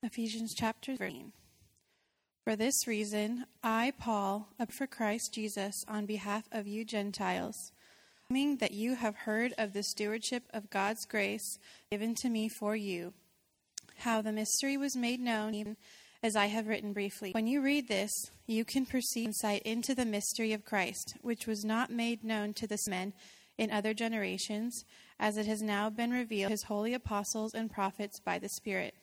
Ephesians chapter 13. For this reason, I, Paul, up for Christ Jesus on behalf of you Gentiles, knowing that you have heard of the stewardship of God's grace given to me for you, how the mystery was made known, as I have written briefly. When you read this, you can perceive insight into the mystery of Christ, which was not made known to the men in other generations, as it has now been revealed to his holy apostles and prophets by the Spirit.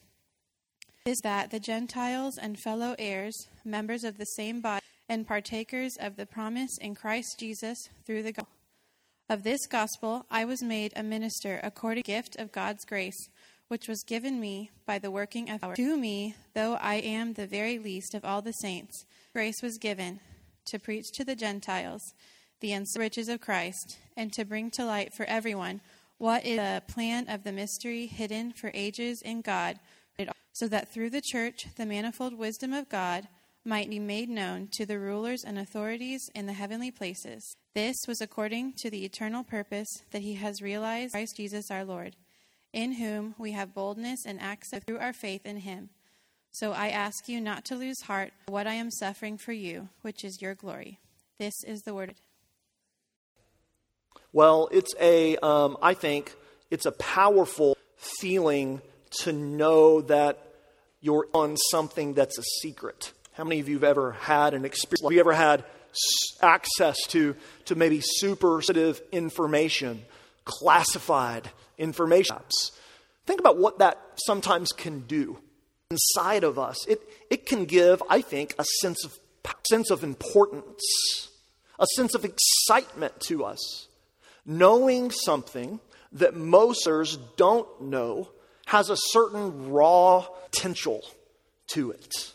Is that the Gentiles and fellow heirs, members of the same body, and partakers of the promise in Christ Jesus through the gospel. Of this gospel I was made a minister according to the gift of God's grace, which was given me by the working of power. To me, though I am the very least of all the saints, grace was given to preach to the Gentiles the riches of Christ, and to bring to light for everyone what is the plan of the mystery hidden for ages in God, so that through the church the manifold wisdom of God might be made known to the rulers and authorities in the heavenly places. This was according to the eternal purpose that he has realized Christ Jesus our Lord, in whom we have boldness and access through our faith in him. So I ask you not to lose heart what I am suffering for you, which is your glory. This is the word. Well, it's a, um, I think, it's a powerful feeling to know that you're on something that's a secret. How many of you have ever had an experience? Have you ever had access to, to maybe super sensitive information, classified information? Think about what that sometimes can do inside of us. It, it can give, I think, a sense of, sense of importance, a sense of excitement to us knowing something that most others don't know has a certain raw potential to it.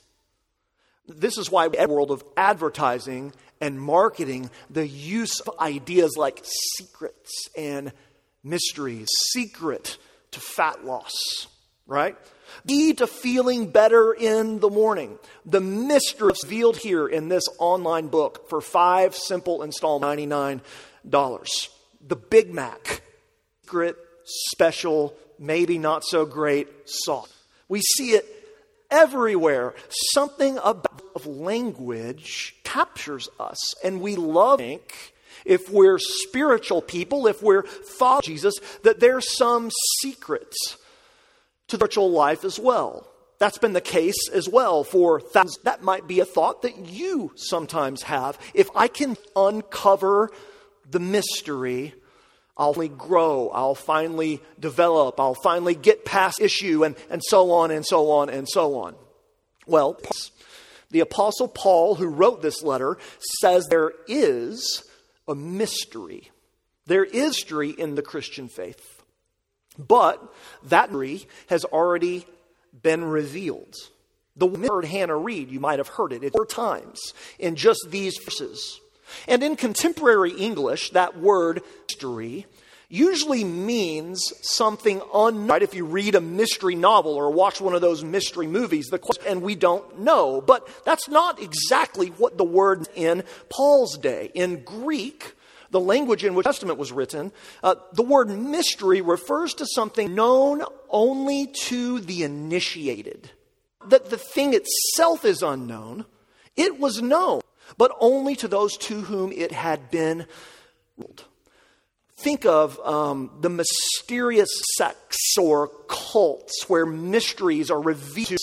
This is why the world of advertising and marketing, the use of ideas like secrets and mysteries, secret to fat loss, right? Key to feeling better in the morning. The mystery revealed here in this online book for five simple installments, $99 the Big Mac, secret, special, maybe not so great sauce. We see it everywhere. Something about language captures us, and we love think if we're spiritual people, if we're following Jesus, that there's some secrets to the spiritual life as well. That's been the case as well for thousands. That might be a thought that you sometimes have. If I can uncover the mystery, I'll finally grow, I'll finally develop, I'll finally get past issue, and, and so on and so on and so on. Well, the Apostle Paul, who wrote this letter, says there is a mystery. There is mystery in the Christian faith. But that mystery has already been revealed. The word Hannah read, you might have heard it four times in just these verses. And in contemporary English, that word mystery usually means something unknown. Right? If you read a mystery novel or watch one of those mystery movies, the question, and we don't know. But that's not exactly what the word in Paul's day. In Greek, the language in which the Testament was written, uh, the word mystery refers to something known only to the initiated. That the thing itself is unknown, it was known but only to those to whom it had been ruled. Think of um, the mysterious sects or cults where mysteries are revealed.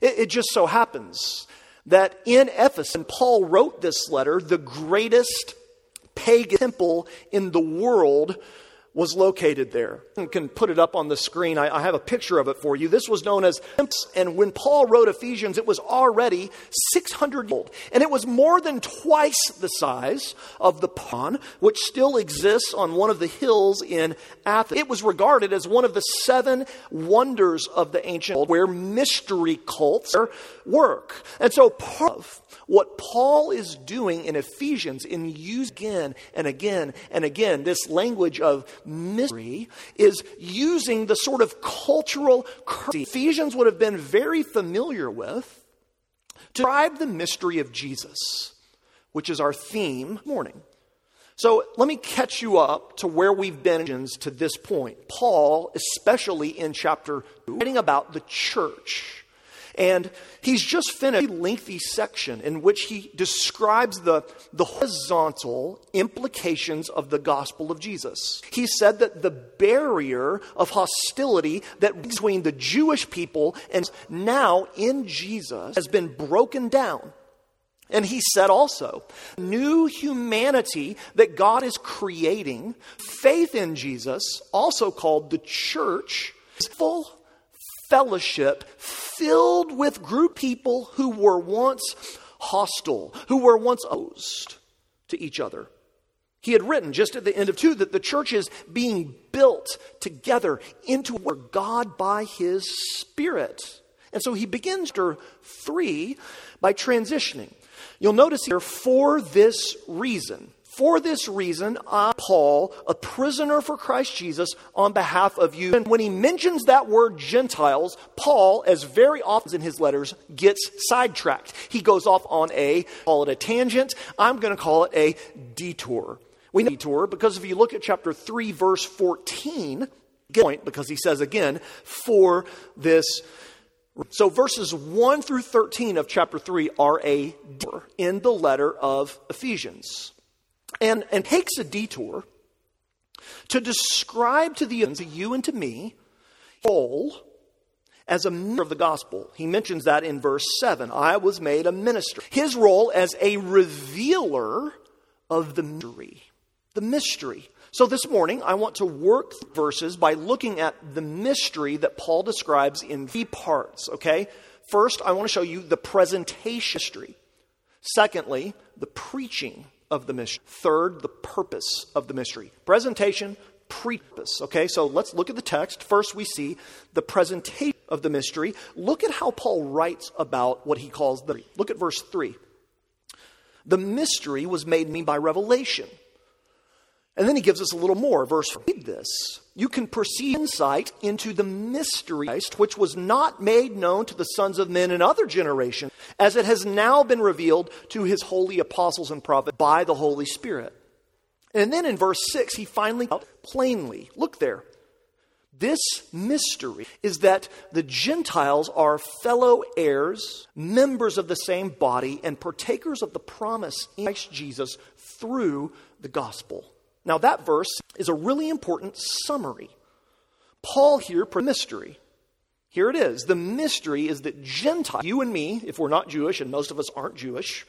It, it just so happens that in Ephesus, and Paul wrote this letter, the greatest pagan temple in the world was located there. You can put it up on the screen. I, I, have a picture of it for you. This was known as, and when Paul wrote Ephesians, it was already 600 old. And it was more than twice the size of the pond, which still exists on one of the hills in Athens. It was regarded as one of the seven wonders of the ancient world where mystery cults work. And so part of what Paul is doing in Ephesians, in use again and again and again, this language of mystery, is using the sort of cultural currency Ephesians would have been very familiar with to describe the mystery of Jesus, which is our theme morning. So let me catch you up to where we've been to this point. Paul, especially in chapter 2, writing about the church And he's just finished a lengthy section in which he describes the, the horizontal implications of the gospel of Jesus. He said that the barrier of hostility that between the Jewish people and now in Jesus has been broken down. And he said also, new humanity that God is creating, faith in Jesus, also called the church, full fellowship filled with group people who were once hostile, who were once opposed to each other. He had written just at the end of 2 that the church is being built together into God by his Spirit. And so he begins to 3 by transitioning. You'll notice here, for this reason. For this reason, I, Paul, a prisoner for Christ Jesus, on behalf of you. And when he mentions that word Gentiles, Paul, as very often in his letters, gets sidetracked. He goes off on a, call it a tangent. I'm going to call it a detour. We detour because if you look at chapter 3, verse 14, point, because he says again, for this so verses 1 through 13 of chapter 3 are a in the letter of Ephesians. And, and takes a detour to describe to the to you and to me Paul as a minister of the gospel. He mentions that in verse 7. I was made a minister. His role as a revealer of the mystery. The mystery. So this morning, I want to work verses by looking at the mystery that Paul describes in three parts, okay? First, I want to show you the presentation mystery. Secondly, the preaching of the mystery. Third, the purpose of the mystery. Presentation, purpose. Okay, so let's look at the text. First, we see the presentation of the mystery. Look at how Paul writes about what he calls the. Look at verse 3. The mystery was made me by revelation and then he gives us a little more. Verse, read this. You can perceive insight into the mystery which was not made known to the sons of men in other generations, as it has now been revealed to his holy apostles and prophets by the Holy Spirit. And then in verse 6, he finally plainly. Look there. This mystery is that the Gentiles are fellow heirs, members of the same body, and partakers of the promise in Christ Jesus through the gospel. Now, that verse is a really important summary. Paul here, mystery. Here it is. The mystery is that Gentiles, you and me, if we're not Jewish, and most of us aren't Jewish,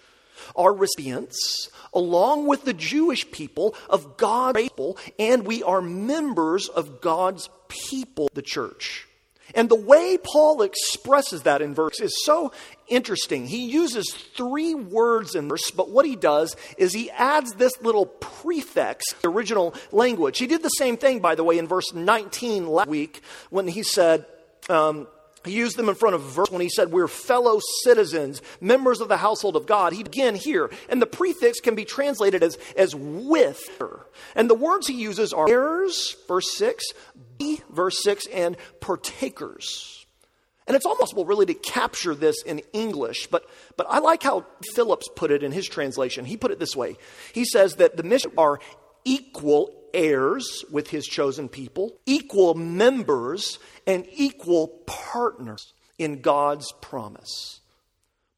are recipients, along with the Jewish people, of God's people, and we are members of God's people, the church. And the way Paul expresses that in verse is so interesting. He uses three words in verse, but what he does is he adds this little prefix, the original language. He did the same thing, by the way, in verse 19 last week when he said, um, he used them in front of verse when he said, We're fellow citizens, members of the household of God. He again here. And the prefix can be translated as, as with. And the words he uses are heirs, verse 6, be, verse 6, and partakers. And it's almost possible, really, to capture this in English, but, but I like how Phillips put it in his translation. He put it this way He says that the mission are equal heirs with his chosen people, equal members, and equal partners in God's promise.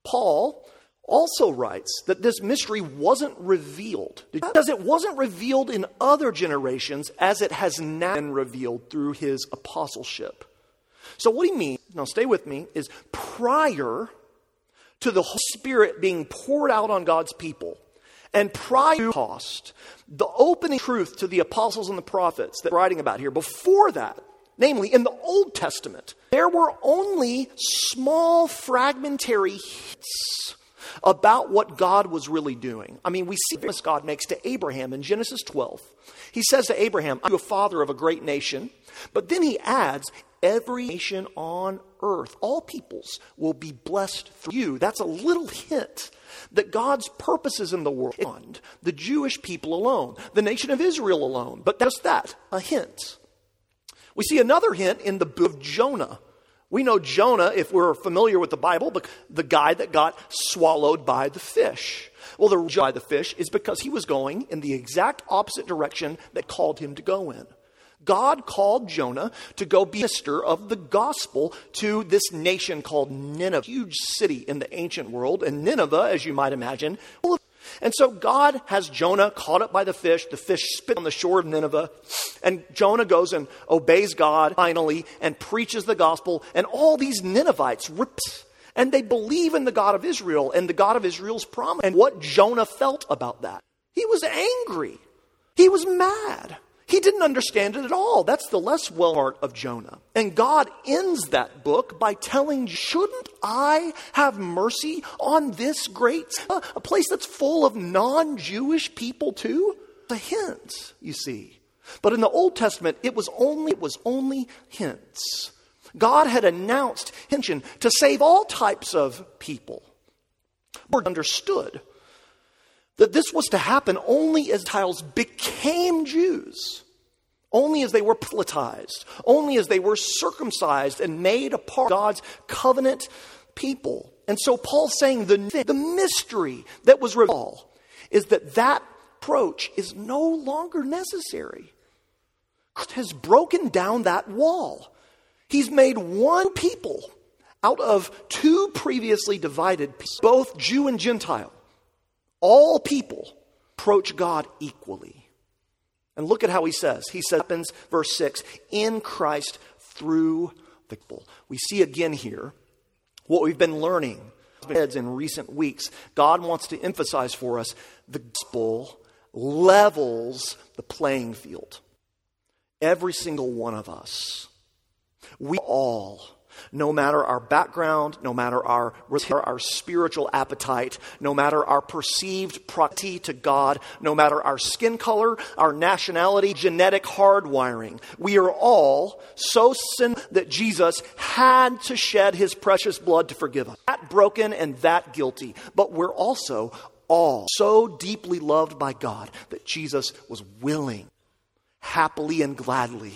Paul also writes that this mystery wasn't revealed because it wasn't revealed in other generations as it has now been revealed through his apostleship. So, what he means, now stay with me, is prior to the Holy Spirit being poured out on God's people, and prior to cost, the opening truth to the apostles and the prophets that we're writing about here, before that, namely in the Old Testament, there were only small fragmentary hints about what God was really doing. I mean, we see this God makes to Abraham in Genesis 12. He says to Abraham, I'm a father of a great nation. But then he adds, every nation on earth, all peoples will be blessed through you. That's a little hint that God's purposes in the world the Jewish people alone, the nation of Israel alone. But just that, a hint. We see another hint in the book of Jonah. We know Jonah, if we're familiar with the Bible, the guy that got swallowed by the fish. Well, the reason by the fish is because he was going in the exact opposite direction that called him to go in. God called Jonah to go be minister of the gospel to this nation called Nineveh, huge city in the ancient world. And Nineveh, as you might imagine, and so God has Jonah caught up by the fish. The fish spit on the shore of Nineveh. And Jonah goes and obeys God finally and preaches the gospel. And all these Ninevites rips. And they believe in the God of Israel and the God of Israel's promise. And what Jonah felt about that. He was angry. He was mad. He didn't understand it at all. That's the less well part of Jonah. And God ends that book by telling, Shouldn't I have mercy on this great, uh, a place that's full of non Jewish people too? The hint, you see. But in the Old Testament, it was only, it was only hints. God had announced intention to save all types of people. Were understood that this was to happen only as Gentiles became Jews, only as they were proselytized, only as they were circumcised and made a part of God's covenant people. And so Paul's saying the, the mystery that was revealed is that that approach is no longer necessary. Christ has broken down that wall. He's made one people out of two previously divided, both Jew and Gentile all people approach God equally. And look at how he says. He says, happens, verse 6, in Christ through the people. We see again here what we've been learning in recent weeks. God wants to emphasize for us the gospel levels the playing field. Every single one of us, we all no matter our background, no matter our, our spiritual appetite, no matter our perceived proximity to God, no matter our skin color, our nationality, genetic hardwiring, we are all so sin that Jesus had to shed his precious blood to forgive us. That broken and that guilty. But we're also all so deeply loved by God that Jesus was willing, happily and gladly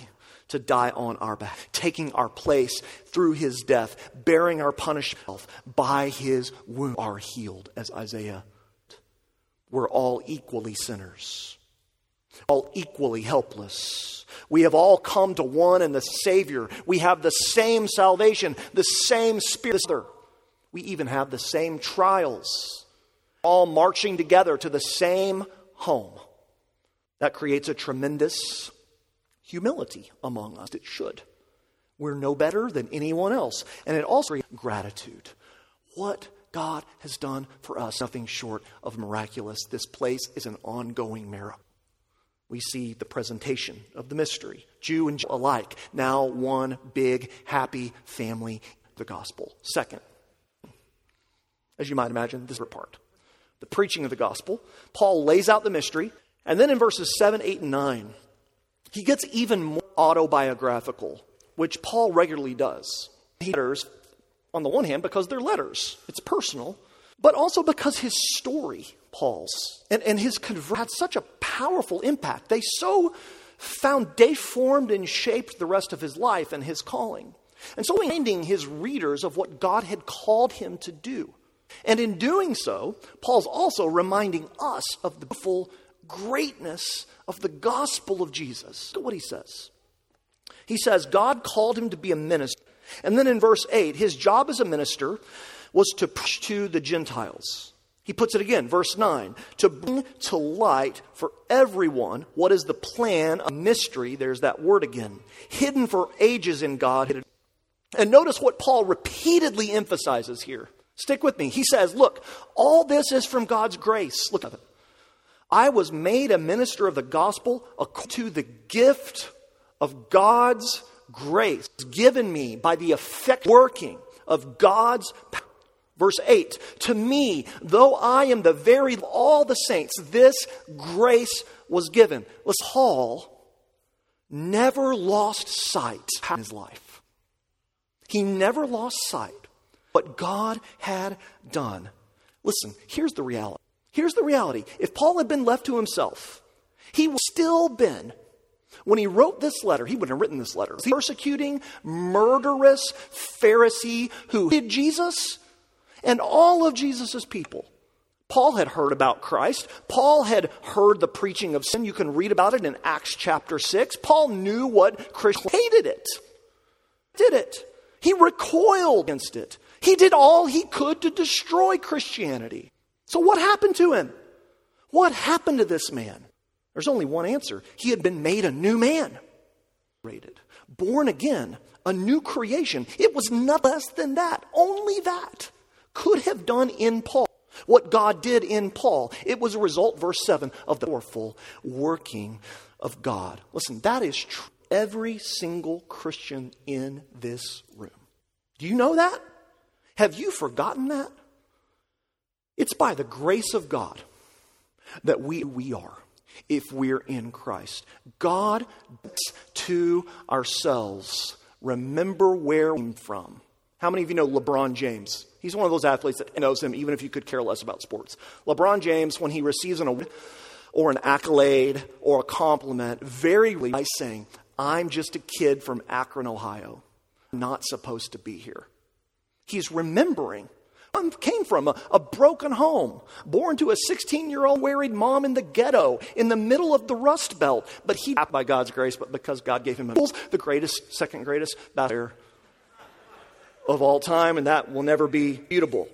to die on our back, taking our place through his death, bearing our punishment by his wound, are healed, as Isaiah. We're all equally sinners, all equally helpless. We have all come to one and the Savior. We have the same salvation, the same Spirit. We even have the same trials, all marching together to the same home. That creates a tremendous humility among us. It should. We're no better than anyone else. And it also gratitude. What God has done for us, nothing short of miraculous. This place is an ongoing miracle. We see the presentation of the mystery, Jew and Jew alike, now one big, happy family, the gospel. Second, as you might imagine, this part, the preaching of the gospel. Paul lays out the mystery, and then in verses 7, 8, and 9, he gets even more autobiographical, which Paul regularly does. He letters, on the one hand, because they're letters, it's personal, but also because his story, Paul's, and, and his conversion had such a powerful impact. They so found, they formed and shaped the rest of his life and his calling. And so reminding his readers of what God had called him to do. And in doing so, Paul's also reminding us of the full greatness of the gospel of Jesus. Look at what he says. He says, God called him to be a minister. And then in verse 8, his job as a minister was to preach to the Gentiles. He puts it again, verse 9, to bring to light for everyone what is the plan, a mystery, there's that word again, hidden for ages in God. And notice what Paul repeatedly emphasizes here. Stick with me. He says, Look, all this is from God's grace. Look at it. I was made a minister of the gospel according to the gift of God's grace given me by the effect working of God's power. Verse 8, to me, though I am the very all the saints, this grace was given. Let's Hall never lost sight in his life. He never lost sight what God had done. Listen, here's the reality. Here's the reality if Paul had been left to himself, he would still been, when he wrote this letter, he wouldn't have written this letter. Persecuting, murderous Pharisee who hated Jesus and all of Jesus' people. Paul had heard about Christ. Paul had heard the preaching of Stephen. You can read about it in Acts chapter 6. Paul knew what Christians hated it. Did it. He recoiled against it. He did all he could to destroy Christianity. So what happened to him? What happened to this man? There's only one answer. He had been made a new man. Born again, a new creation. It was not less than that. Only that could have done in Paul what God did in Paul. It was a result, verse 7, of the powerful working of God. Listen, that is true. Every single Christian in this room. Do you know that? Have you forgotten that? It's by the grace of God that we, we are if we're in Christ. God to ourselves. Remember where we came from. How many of you know LeBron James? He's one of those athletes that knows him even if you could care less about sports. LeBron James, when he receives an award or an accolade or a compliment, very by saying, I'm just a kid from Akron, Ohio, not supposed to be here. He's remembering came from a, a broken home, born to a 16 year old married mom in the ghetto in the middle of the Rust Belt. But he, by God's grace, but because God gave him a, the greatest, second greatest batter of all time, and that will never be beatable.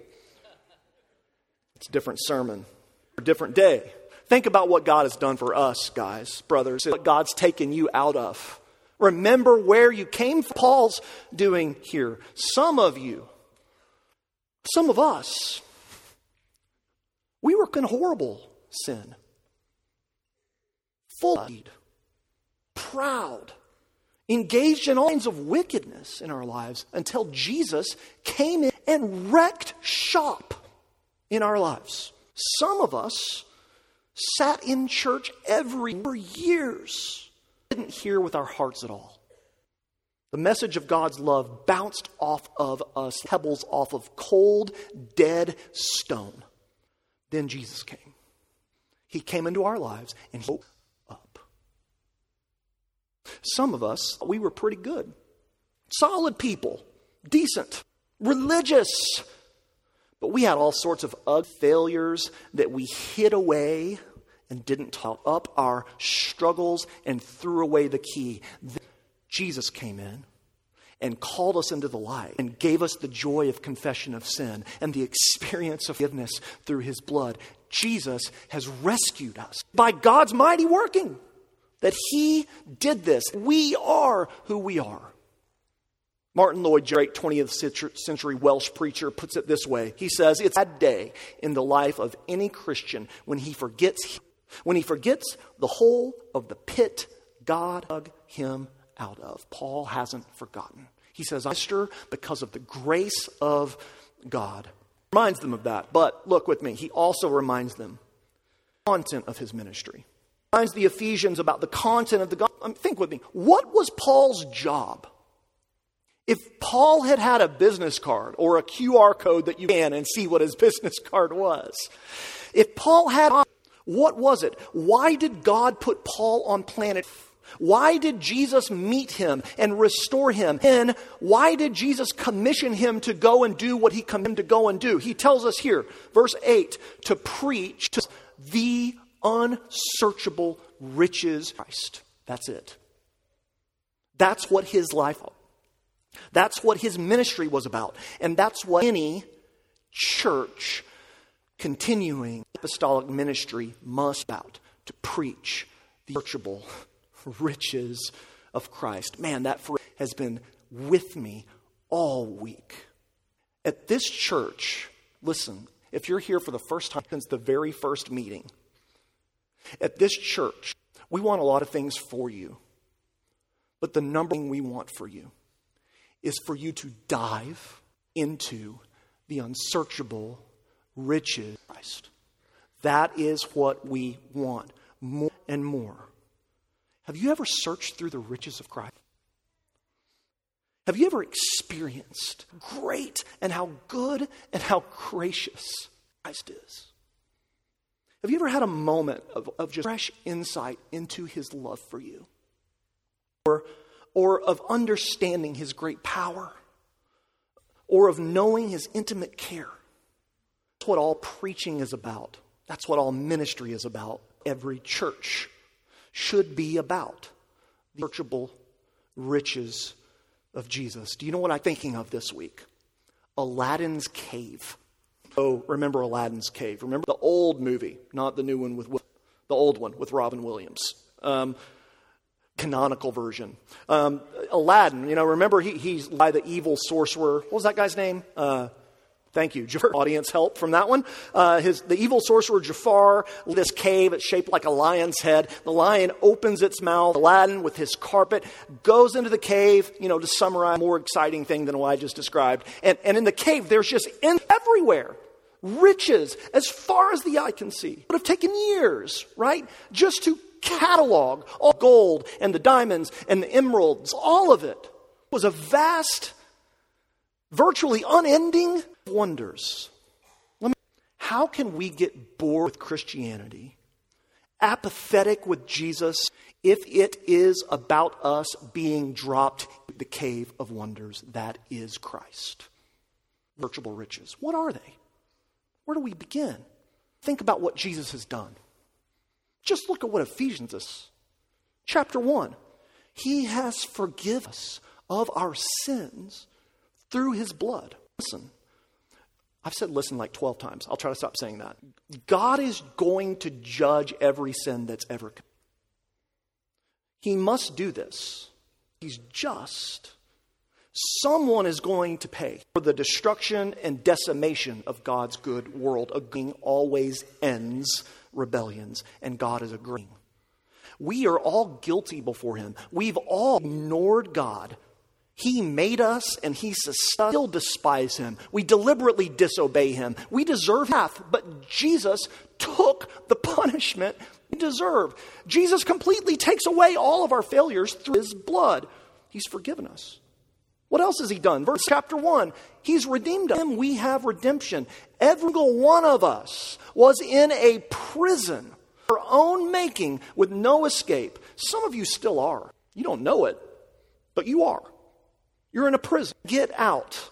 It's a different sermon, a different day. Think about what God has done for us, guys, brothers, what God's taken you out of. Remember where you came from. Paul's doing here. Some of you some of us, we were in horrible sin, full of proud, engaged in all kinds of wickedness in our lives until Jesus came in and wrecked shop in our lives. Some of us sat in church every for years, didn't hear with our hearts at all. The message of God's love bounced off of us, pebbles off of cold, dead stone. Then Jesus came. He came into our lives and he woke up. Some of us, we were pretty good, solid people, decent, religious. But we had all sorts of ugly failures that we hid away and didn't talk up our struggles and threw away the key. Jesus came in and called us into the light and gave us the joy of confession of sin and the experience of forgiveness through his blood. Jesus has rescued us by God's mighty working. That he did this. We are who we are. Martyn Lloyd-Jones, 20th century Welsh preacher, puts it this way. He says, It's a day in the life of any Christian when he forgets, when he forgets the whole of the pit God dug him out of. Paul hasn't forgotten. He says, I stir because of the grace of God. Reminds them of that. But look with me, he also reminds them the content of his ministry. Reminds the Ephesians about the content of the gospel. Um, think with me. What was Paul's job? If Paul had had a business card or a QR code that you can and see what his business card was, if Paul had, what was it? Why did God put Paul on planet why did Jesus meet him and restore him? And why did Jesus commission him to go and do what he commissioned him to go and do? He tells us here, verse 8, to preach to the unsearchable riches Christ. That's it. That's what his life that's what his ministry was about. And that's what any church continuing apostolic ministry must about to preach the searchable riches of Christ. Man, that has been with me all week. At this church, listen, if you're here for the first time since the very first meeting, at this church, we want a lot of things for you. But the number thing we want for you is for you to dive into the unsearchable riches of Christ. That is what we want more and more. Have you ever searched through the riches of Christ? Have you ever experienced great and how good and how gracious Christ is? Have you ever had a moment of, of just fresh insight into his love for you? Or, or of understanding his great power? Or of knowing his intimate care? That's what all preaching is about. That's what all ministry is about. Every church should be about the searchable riches of Jesus. Do you know what I'm thinking of this week? Aladdin's Cave. Oh, remember Aladdin's Cave. Remember the old movie, not the new one with the old one with Robin Williams. Um, canonical version. Um, Aladdin, you know, remember he, he's by the evil sorcerer. What was that guy's name? Uh, Thank you, Jafar. Audience help from that one. Uh, his, the evil sorcerer Jafar, this cave, it's shaped like a lion's head. The lion opens its mouth. Aladdin, with his carpet, goes into the cave, you know, to summarize, more exciting thing than what I just described. And, and in the cave, there's just in, everywhere riches as far as the eye can see. It would have taken years, right? Just to catalog all gold and the diamonds and the emeralds, all of it was a vast, virtually unending wonders. Let Me, how can we get bored with Christianity, apathetic with Jesus, if it is about us being dropped the cave of wonders that is Christ? Virtual riches. What are they? Where do we begin? Think about what Jesus has done. Just look at what Ephesians is. Chapter 1. He has forgiven us of our sins through his blood. Listen, I've said listen like 12 times. I'll try to stop saying that. God is going to judge every sin that's ever. He must do this. He's just. Someone is going to pay for the destruction and decimation of God's good world. Agreeing always ends rebellions, and God is agreeing. We are all guilty before Him. We've all ignored God he made us and He still despise Him. We deliberately disobey Him. We deserve death, but Jesus took the punishment we deserve. Jesus completely takes away all of our failures through His blood. He's forgiven us. What else has He done? Verse chapter 1 He's redeemed us. We have redemption. Every single one of us was in a prison, our own making, with no escape. Some of you still are. You don't know it, but you are. You're in a prison. Get out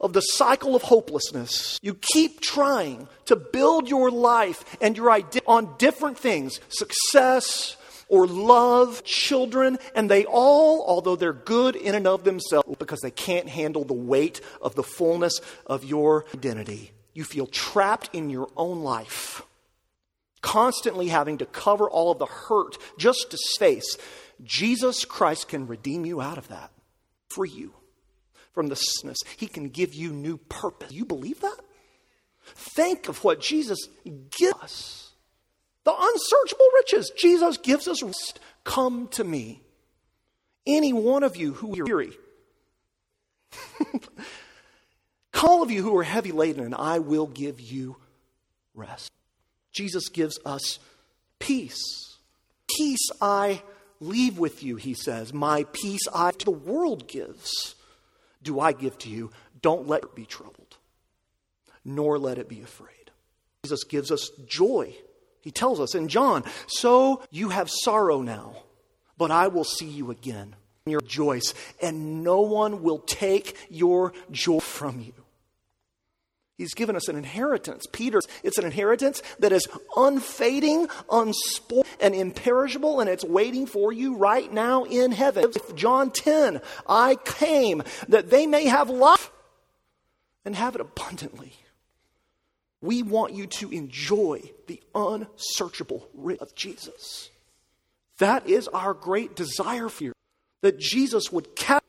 of the cycle of hopelessness. You keep trying to build your life and your identity on different things success or love, children, and they all, although they're good in and of themselves, because they can't handle the weight of the fullness of your identity. You feel trapped in your own life, constantly having to cover all of the hurt just to face. Jesus Christ can redeem you out of that free you from the sickness. He can give you new purpose. You believe that? Think of what Jesus gives us. The unsearchable riches. Jesus gives us rest. Come to me. Any one of you who are weary. All of you who are heavy laden, and I will give you rest. Jesus gives us peace. Peace I leave with you, he says. My peace I to the world gives, do I give to you. Don't let it be troubled, nor let it be afraid. Jesus gives us joy. He tells us in John, So you have sorrow now, but I will see you again. Your rejoice, and no one will take your joy from you. He's given us an inheritance. Peter, it's an inheritance that is unfading, unspoiled, and imperishable, and it's waiting for you right now in heaven. John 10, I came that they may have life and have it abundantly. We want you to enjoy the unsearchable riches of Jesus. That is our great desire for you, that Jesus would capture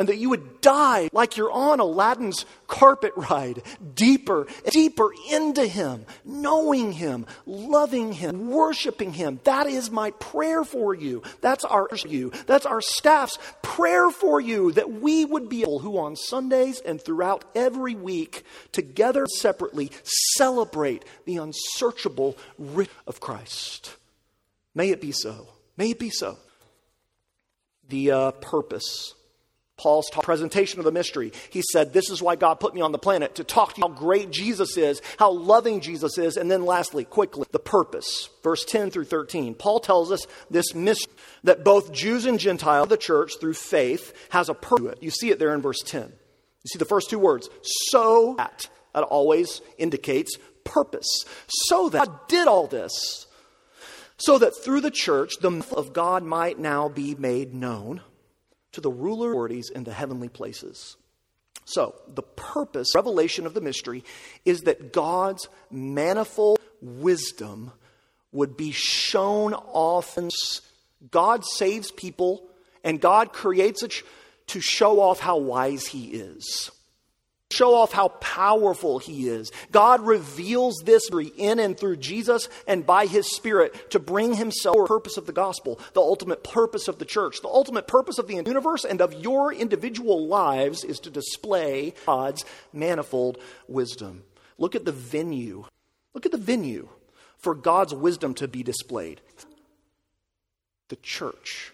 and that you would die like you're on Aladdin's carpet ride, deeper, deeper into Him, knowing Him, loving Him, worshiping Him. That is my prayer for you. That's our you. That's our staff's prayer for you that we would be able who on Sundays and throughout every week, together separately, celebrate the unsearchable riches of Christ. May it be so. May it be so. The uh, purpose Paul's presentation of the mystery. He said, This is why God put me on the planet to talk to you how great Jesus is, how loving Jesus is. And then, lastly, quickly, the purpose. Verse 10 through 13. Paul tells us this mystery that both Jews and Gentiles, the church, through faith, has a purpose. You see it there in verse 10. You see the first two words, so that That always indicates purpose. So that God did all this, so that through the church, the myth of God might now be made known to the ruler authorities in the heavenly places. So, the purpose, revelation of the mystery, is that God's manifold wisdom would be shown off. God saves people, and God creates it to show off how wise He is show off how powerful he is. God reveals this in and through Jesus and by his spirit to bring himself the purpose of the gospel, the ultimate purpose of the church, the ultimate purpose of the universe and of your individual lives is to display God's manifold wisdom. Look at the venue. Look at the venue for God's wisdom to be displayed. The church.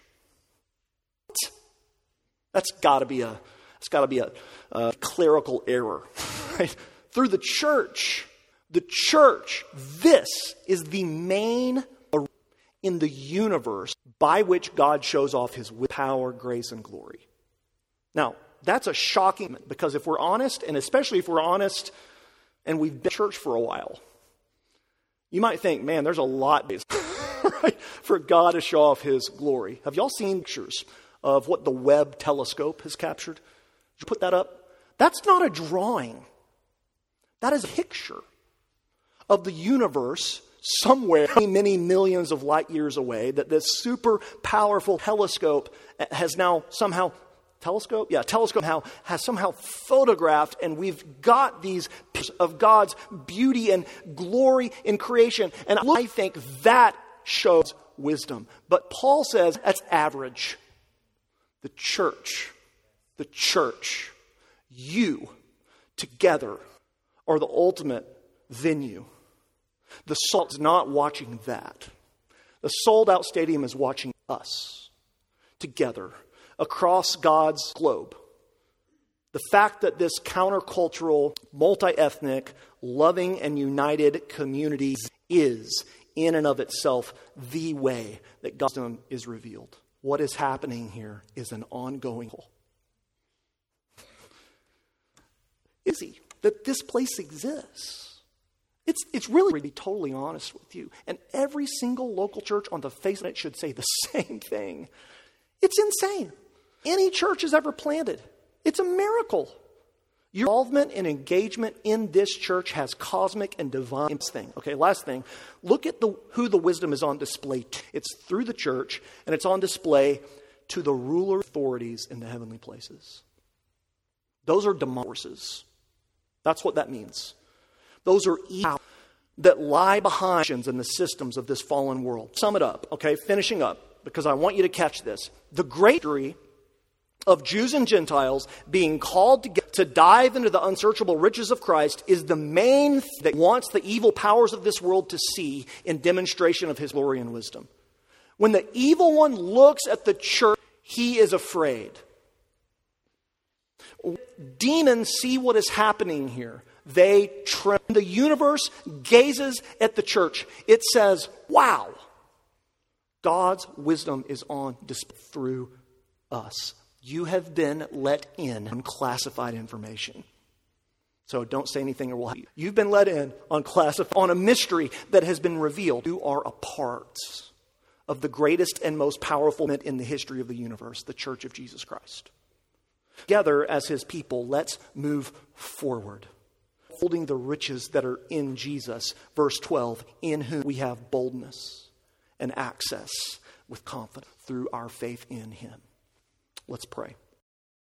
That's got to be a it's got to be a, a clerical error. Right? Through the church, the church, this is the main in the universe by which God shows off his power, grace, and glory. Now, that's a shocking because if we're honest, and especially if we're honest and we've been church for a while, you might think, man, there's a lot right, for God to show off his glory. Have y'all seen pictures of what the Webb telescope has captured? You put that up? That's not a drawing. That is a picture of the universe somewhere many, many millions of light years away that this super powerful telescope has now somehow telescope yeah telescope how has somehow photographed and we've got these of god's beauty and glory in creation and i think that shows wisdom but paul says that's average the church the church, you together are the ultimate venue. The salt is not watching that. The sold out stadium is watching us together across God's globe. The fact that this countercultural, multi ethnic, loving, and united community is, in and of itself, the way that God is revealed. What is happening here is an ongoing he that this place exists. It's, it's really, to be totally honest with you. And every single local church on the face of it should say the same thing. It's insane. Any church has ever planted. It's a miracle. Your involvement and engagement in this church has cosmic and divine thing. Okay, last thing. Look at the, who the wisdom is on display to. It's through the church, and it's on display to the ruler authorities in the heavenly places. Those are democracies. That's what that means. Those are evil that lie behind in the systems of this fallen world. Sum it up, okay? Finishing up, because I want you to catch this. The great of Jews and Gentiles being called to, get, to dive into the unsearchable riches of Christ is the main thing that wants the evil powers of this world to see in demonstration of his glory and wisdom. When the evil one looks at the church, he is afraid demons see what is happening here. They tremble. The universe gazes at the church. It says, wow, God's wisdom is on display through us. You have been let in on classified information. So don't say anything or we'll have you. You've been let in on classified, on a mystery that has been revealed. You are a part of the greatest and most powerful in the history of the universe, the church of Jesus Christ. Together as his people, let's move forward. Holding the riches that are in Jesus. Verse 12, in whom we have boldness and access with confidence through our faith in him. Let's pray.